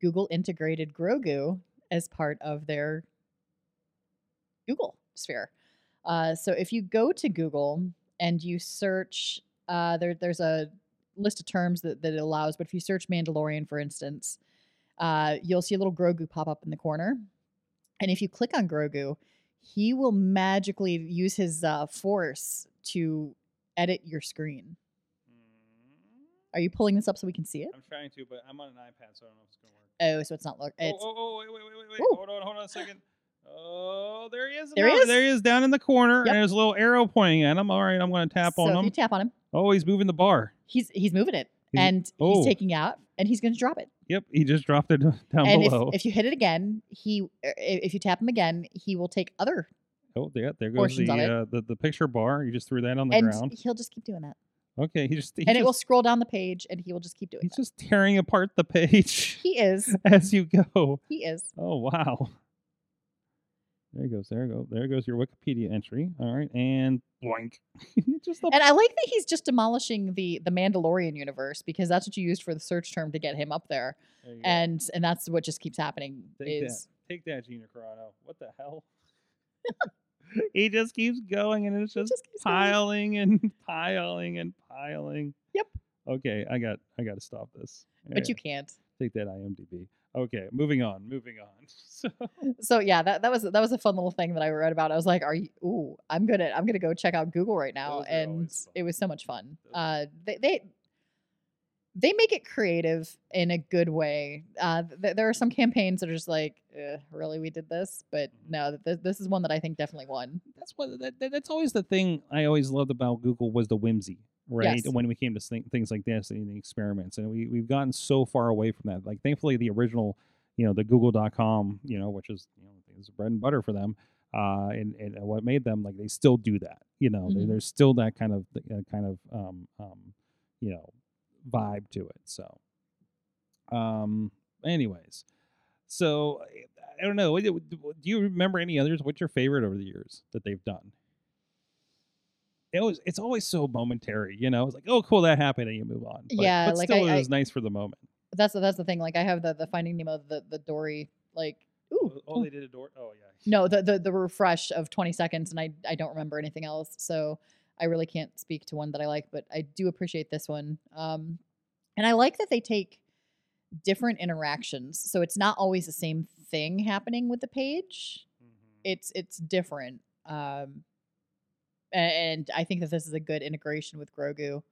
Google integrated Grogu as part of their Google sphere. Uh, so if you go to Google and you search, uh, there there's a list of terms that, that it allows, but if you search Mandalorian, for instance, uh, you'll see a little Grogu pop up in the corner. And if you click on Grogu, he will magically use his uh, force to edit your screen. Are you pulling this up so we can see it? I'm trying to, but I'm on an iPad, so I don't know if it's gonna work. Oh, so it's not look. Oh, It's oh, oh, wait, wait, wait, wait, wait. Ooh. Hold on, hold on a second. Oh, there he is. There he is. There he is down in the corner, Yep. and there's a little arrow pointing at him. All right, I'm going to tap so on if him. you tap on him, oh, he's moving the bar. he's he's moving it, He's- and oh. he's taking out, and he's going to drop it. Yep, he just dropped it down and if, below. if you hit it again, he if you tap him again, he will take other, oh, yeah, there goes the, uh, the the picture bar. You just threw that on the and ground. he'll just keep doing that, Okay, he just he and it will scroll down the page, and he will just keep doing it. He's that. just tearing apart the page He is, as you go. he is. Oh wow. There goes. There go. There goes your Wikipedia entry. All right, and blank. just And I like that he's just demolishing the the Mandalorian universe because that's what you used for the search term to get him up there, there you go. and and that's what just keeps happening. Take is that. Take that, Gina Carano. What the hell? he just keeps going, and it's just, just keeps going. piling and piling and piling. Yep. Okay, I got. I got to stop this. but you can't. take that IMDb. Okay, moving on. Moving on. So, So yeah, that, that was that was a fun little thing that I read about. I was like, "Are you? Ooh, I'm gonna I'm gonna go check out Google right now," and it was so much fun. Uh, they they they make it creative in a good way. Uh, th- there are some campaigns that are just like, "Ugh, really, we did this, but Mhm. no, th- this is one that I think definitely won. that's what that- that's always the thing I always loved about Google was the whimsy, right? Yes. When we came to things like this and the experiments, and we we've gotten so far away from that. Like thankfully, the original, you know, the Google.com, you know, which is you know is bread and butter for them, uh, and and what made them like they still do that. You know, Mhm. there's still that kind of uh, kind of um um, you know vibe to it. So, um, anyways, so I don't know. Do you remember any others? What's your favorite over the years that they've done? It was. It's always so momentary, you know. It's like, oh, cool, that happened, and you move on. But, Yeah, but like, still, I- it I- was nice for the moment. That's the that's the thing. Like I have the the Finding Nemo, the the Dory, like ooh, oh, they did a door. Oh yeah. no, the, the the refresh of 20 seconds, and I I don't remember anything else. So I really can't speak to one that I like, but I do appreciate this one. Um, and I like that they take different interactions, so it's not always the same thing happening with the page. It's it's different. Um, a- and I think that this is a good integration with Grogu,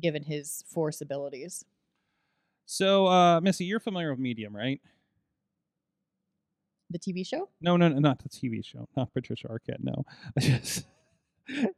given his force abilities. So, uh, Missy, you're familiar with Medium, right? The TV show. No, no, no, not the TV show, not Patricia Arquette. No, Just-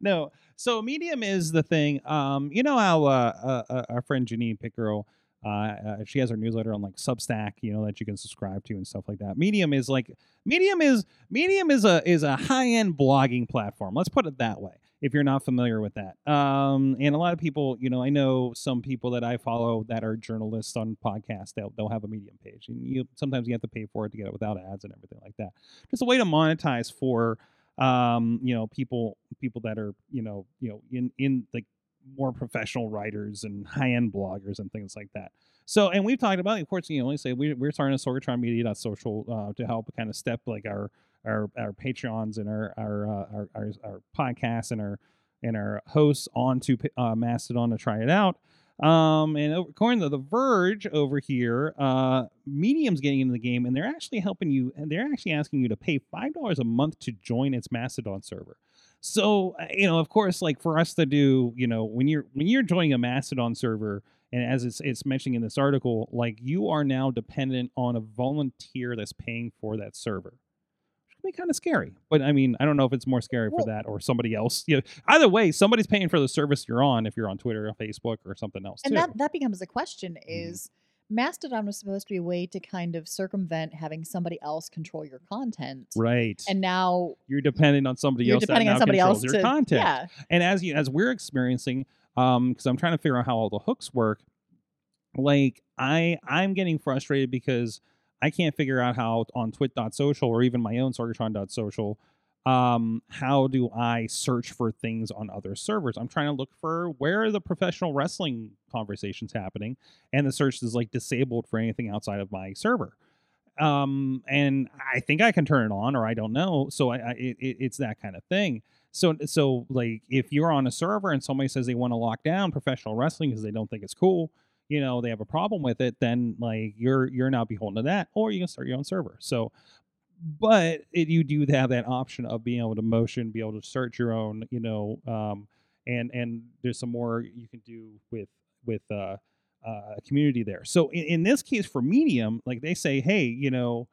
no. So Medium is the thing. Um, you know how uh, uh, uh, our friend Janine Pickerel, uh, she has her newsletter on like Substack, you know, that you can subscribe to and stuff like that. Medium is like Medium is Medium is a is a high end blogging platform. Let's put it that way. If you're not familiar with that, um, and a lot of people, you know, I know some people that I follow that are journalists on podcasts. They'll they'll have a Medium page, and you sometimes you have to pay for it to get it without ads and everything like that just a way to monetize for um you know people people that are you know you know in in like more professional writers and high end bloggers and things like that so and we've talked about of course you know we say we, we're starting a sorgatron media.social uh, to help kind of step like our our our patreons and our our uh, our, our our podcasts and our and our hosts onto uh, mastodon to try it out um, and according to The Verge over here, uh, Medium's getting into the game, and they're actually helping you, and they're actually asking you to pay five dollars a month to join its Mastodon server. So, uh, you know, of course, like for us to do, you know, when you're when you're joining a Mastodon server, and as it's it's mentioning in this article, like you are now dependent on a volunteer that's paying for that server. Which can be kind of scary, but I mean, I don't know if it's more scary Well- for that or somebody else. You know, either way, somebody's paying for the service you're on if you're on Twitter or Facebook or something else And too. that that becomes a question: Mm-hmm. Is Mastodon was supposed to be a way to kind of circumvent having somebody else control your content, right. and now you're depending on somebody you're else depending on somebody else your to content. yeah. And as you as we're experiencing, um, because I'm trying to figure out how all the hooks work, like I I'm getting frustrated because I can't figure out how on twit.social or even my own sorgatron.social, um, how do I search for things on other servers? I'm trying to look for where are the professional wrestling conversations happening, and the search is like disabled for anything outside of my server. Um and i think i can turn it on or i don't know so i, I it, it- it's that kind of thing. So so like if you're on a server and somebody says they want to lock down professional wrestling because they don't think it's cool you know they have a problem with it then like you're you're now beholden to that or you can start your own server. So but it, you do have that option of being able to motion be able to search your own you know um and and there's some more you can do with with uh uh, a community there. So in, in this case for Medium, like they say, hey, you know,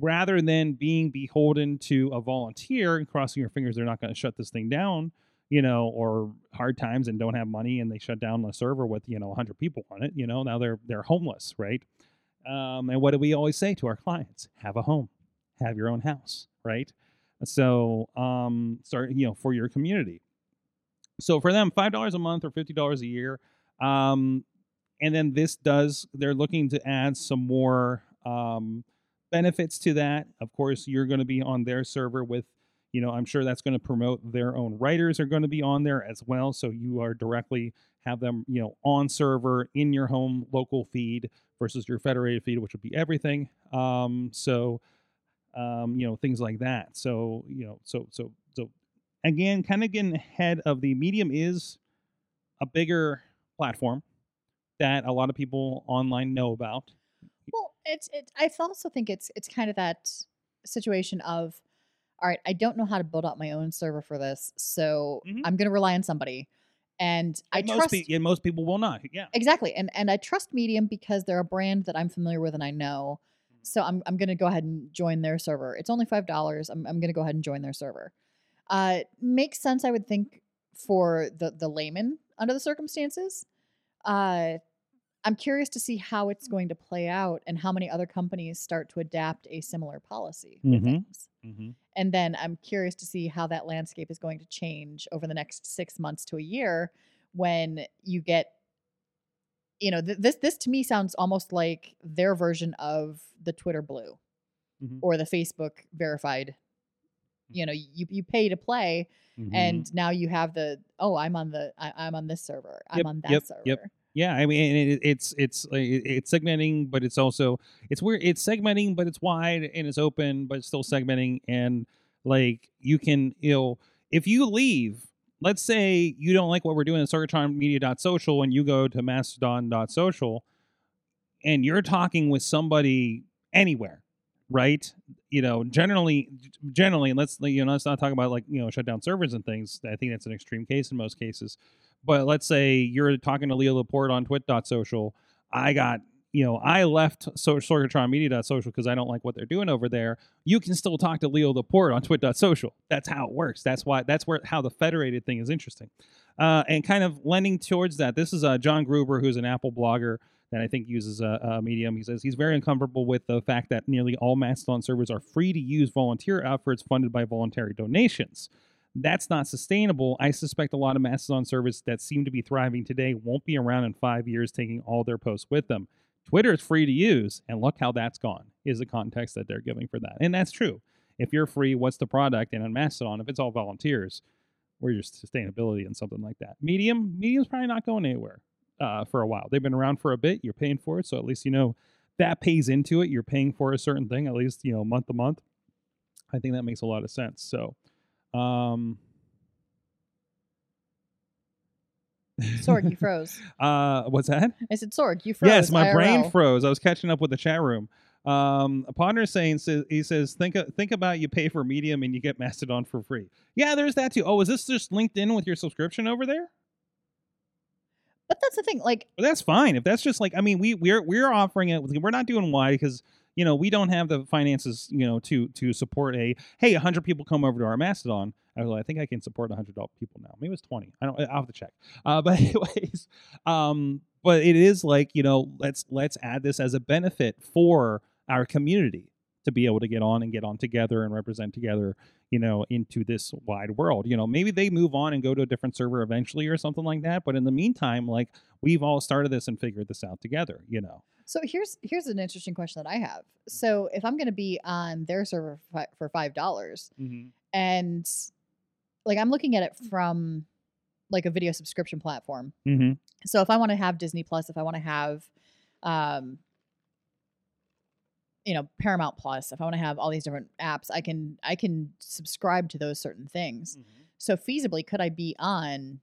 rather than being beholden to a volunteer and crossing your fingers, they're not going to shut this thing down, you know, or hard times and don't have money and they shut down the server with you know 100 people on it. You know, now they're they're homeless, right? Um, and what do we always say to our clients? Have a home, have your own house, right? So um, start you know for your community. So for them, five dollars a month or fifty dollars a year. Um, and then this does they're looking to add some more um, benefits to that of course you're going to be on their server with you know i'm sure that's going to promote their own writers are going to be on there as well so you are directly have them you know on server in your home local feed versus your federated feed which would be everything um, so um, you know things like that so you know so so so again kind of getting ahead of the medium is a bigger platform that a lot of people online know about. Well, it's it. I also think it's it's kind of that situation of, all right, I don't know how to build out my own server for this, so Mhm. I'm going to rely on somebody, and I most, trust pe- and most people will not. Yeah. exactly, and and I trust Medium because they're a brand that I'm familiar with and I know. So I'm I'm going to go ahead and join their server. It's only five dollars. I'm I'm going to go ahead and join their server. Uh, makes sense, I would think, for the the layman under the circumstances. Uh, I'm curious to see how it's going to play out and how many other companies start to adapt a similar policy Mhm. things. Mm-hmm. And then I'm curious to see how that landscape is going to change over the next six months to a year when you get you know, th- this this to me sounds almost like their version of the Twitter Blue Mhm. or the Facebook verified. You know, you you pay to play, Mhm. and now you have the oh, I'm on the I, I'm on this server, I'm Yep, on that yep, server. yep. Yeah, I mean, it, it's it's like, it's segmenting, but it's also it's weird. It's segmenting, but it's wide and it's open, but it's still segmenting. And like you can, you know, if you leave, let's say you don't like what we're doing at sorgatronmedia.social and you go to mastodon.social and you're talking with somebody anywhere, right? You know, generally, generally, and let's you know, let's not talk about like you know, shut down servers and things. I think that's an extreme case in most cases. But let's say you're talking to Leo Laporte on twit.social. I got, you know, I left so- sorgatronmedia.social because I don't like what they're doing over there. You can still talk to Leo Laporte on twit.social. That's how it works. That's why, that's where, how the federated thing is interesting. Uh, and kind of lending towards that, this is uh, John Gruber, who's an Apple blogger that I think uses a, a medium. He says he's very uncomfortable with the fact that nearly all Mastodon servers are free to use volunteer efforts funded by voluntary donations that's not sustainable. I suspect a lot of Mastodon servers that seem to be thriving today won't be around in five years, taking all their posts with them. Twitter is free to use, and look how that's gone, is the context that they're giving for that. And that's true. If you're free, what's the product? And on Mastodon, if it's all volunteers, where's your sustainability and something like that? Medium, Medium's probably not going anywhere uh, for a while. They've been around for a bit. You're paying for it, so at least you know that pays into it. You're paying for a certain thing, at least you know month to month. I think that makes a lot of sense. So, um, Sorg, you froze. uh, what's that? I said Sorg, you froze. yes, my brain froze. I was catching up with the chat room. Um, is saying says he says think think about you pay for Medium and you get Mastodon for free. Yeah, there's that too. Oh, is this just linked in with your subscription over there? But that's the thing, like that's fine. If that's just like, I mean, we we're we're offering it. We're not doing why because you know we don't have the finances, you know, to to support a hey, hundred people come over to our Mastodon. I was like, I think I can support hundred people now. Maybe it's twenty. I don't. I'll have to check. Uh, but anyways, um, but it is like you know, let's let's add this as a benefit for our community to be able to get on and get on together and represent together you know, into this wide world. You know, maybe they move on and go to a different server eventually or something like that. But in the meantime, like we've all started this and figured this out together, you know. so here's here's an interesting question that I have. So if I'm going to be on their server for five dollars, Mm-hmm. and like I'm looking at it from like a video subscription platform. Mm-hmm. So if I want to have Disney Plus, if I want to have, um, you know, Paramount Plus, if I want to have all these different apps, I can I can subscribe to those certain things. So feasibly, could I be on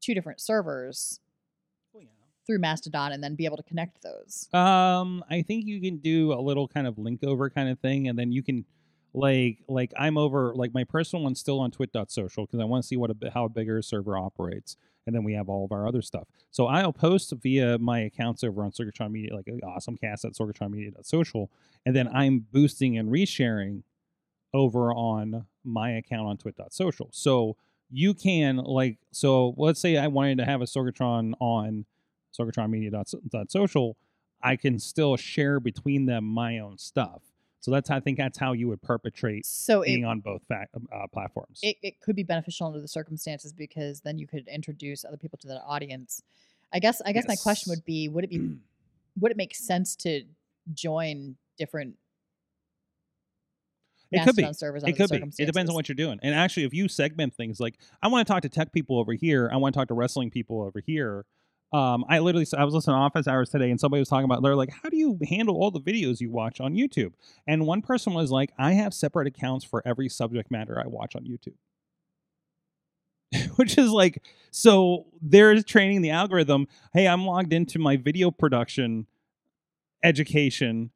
two different servers through Mastodon and then be able to connect those? Um, I think you can do a little kind of link over kind of thing, and then you can like like I'm over like my personal one's still on twit.social because I want to see what a how a bigger server operates, and then we have all of our other stuff. So I'll post via my accounts over on Sorgatron Media, like uh, awesomecast at sorgatronmedia.social, and then I'm boosting and resharing over on my account on twit.social. So you can like so let's say I wanted to have a Sorgatron on sorgatronmedia.social, I can still share between them my own stuff. So that's I think that's how you would perpetrate So being it, on both fa- uh, platforms. it it could be beneficial under the circumstances because then you could introduce other people to the audience. I guess I guess my question would be: Would it be would it make sense to join different It could be. It could be. It depends on what you're doing. And actually, if you segment things, like I want to talk to tech people over here, I want to talk to wrestling people over here. Um, I literally, I was listening to Office Hours today, and somebody was talking about they're like, how do you handle all the videos you watch on YouTube? And one person was like, I have separate accounts for every subject matter I watch on YouTube. Which is like, so they're training the algorithm. Hey, I'm logged into my video production education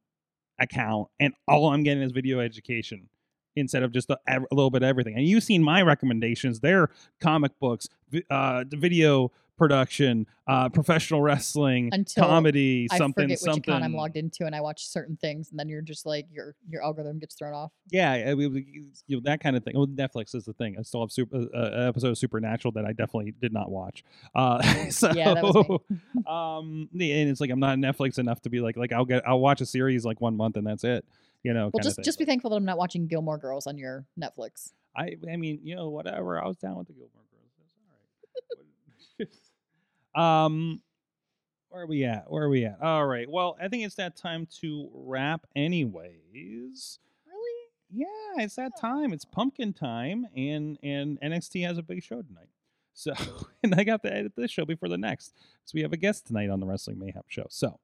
account, and all I'm getting is video education instead of just a, a little bit of everything. And you've seen my recommendations; they're comic books, uh, video production, uh, professional wrestling, Until I comedy, something, forget which something. account I'm logged into, and I watch certain things, and then you're just like your your algorithm gets thrown off. Yeah, I mean, you know, that kind of thing. Well, Netflix is the thing. I still have super, uh, uh, episode of Supernatural that I definitely did not watch. Uh, so, Yeah, that was um, and it's like I'm not Netflix enough to be like, like I'll get, I'll watch a series like one month and that's it. You know, Well, just just be thankful that I'm not watching Gilmore Girls on your Netflix. I I mean, you know, whatever. I was down with the Gilmore Girls. That's all right. um, Where are we at? Where are we at? All right. Well, I think it's that time to wrap, anyways. Really? Yeah, it's that time. It's pumpkin time, and and NXT has a big show tonight. So, and I got to edit this show before the next, So we have a guest tonight on the Wrestling Mayhem show. So,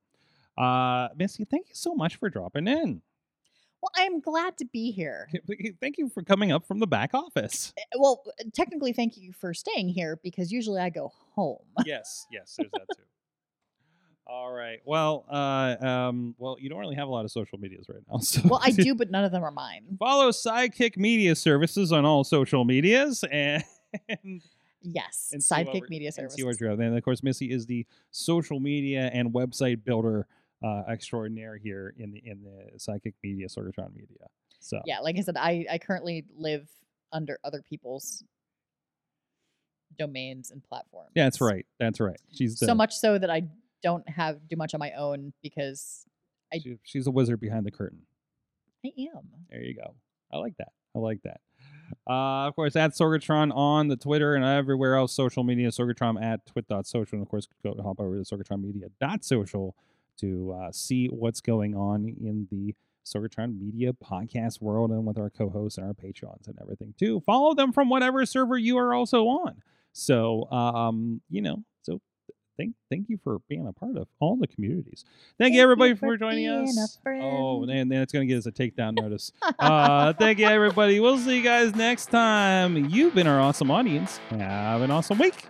uh, Missy, thank you so much for dropping in. Well, I'm glad to be here. Thank you for coming up from the back office. Uh, Well, technically, thank you for staying here because usually I go home. yes, yes, there's that too. All right. Well, uh, um, well, you don't really have a lot of social medias right now. So Well, I do, but none of them are mine. follow Sidekick Media Services on all social medias and. Yes, and Sidekick Media Services. You're And of course, Missy is the social media and website builder uh, extraordinaire here in the in the Sidekick Media, Sorgatron Media. So Yeah, like I said, I I currently live under other people's domains and platforms. yeah, that's right. That's right. She's the, So much so that I don't have do much on my own because I- she- she's a wizard behind the curtain. I am. There you go. I like that. I like that. Uh, of course, at Sorgatron on the Twitter and everywhere else, social media, Sorgatron at twit.social. And of course, go hop over to sorgatronmedia.social to uh, see what's going on in the Sorgatron Media podcast world and with our co hosts and our patrons and everything, too. Follow them from whatever server you are also on. So, um, you know, so thank thank you for being a part of all the communities. Thank, you, everybody, for, joining us. Oh, and then it's going to get us a takedown notice. Uh, thank you, everybody. We'll see you guys next time. You've been our awesome audience. Have an awesome week.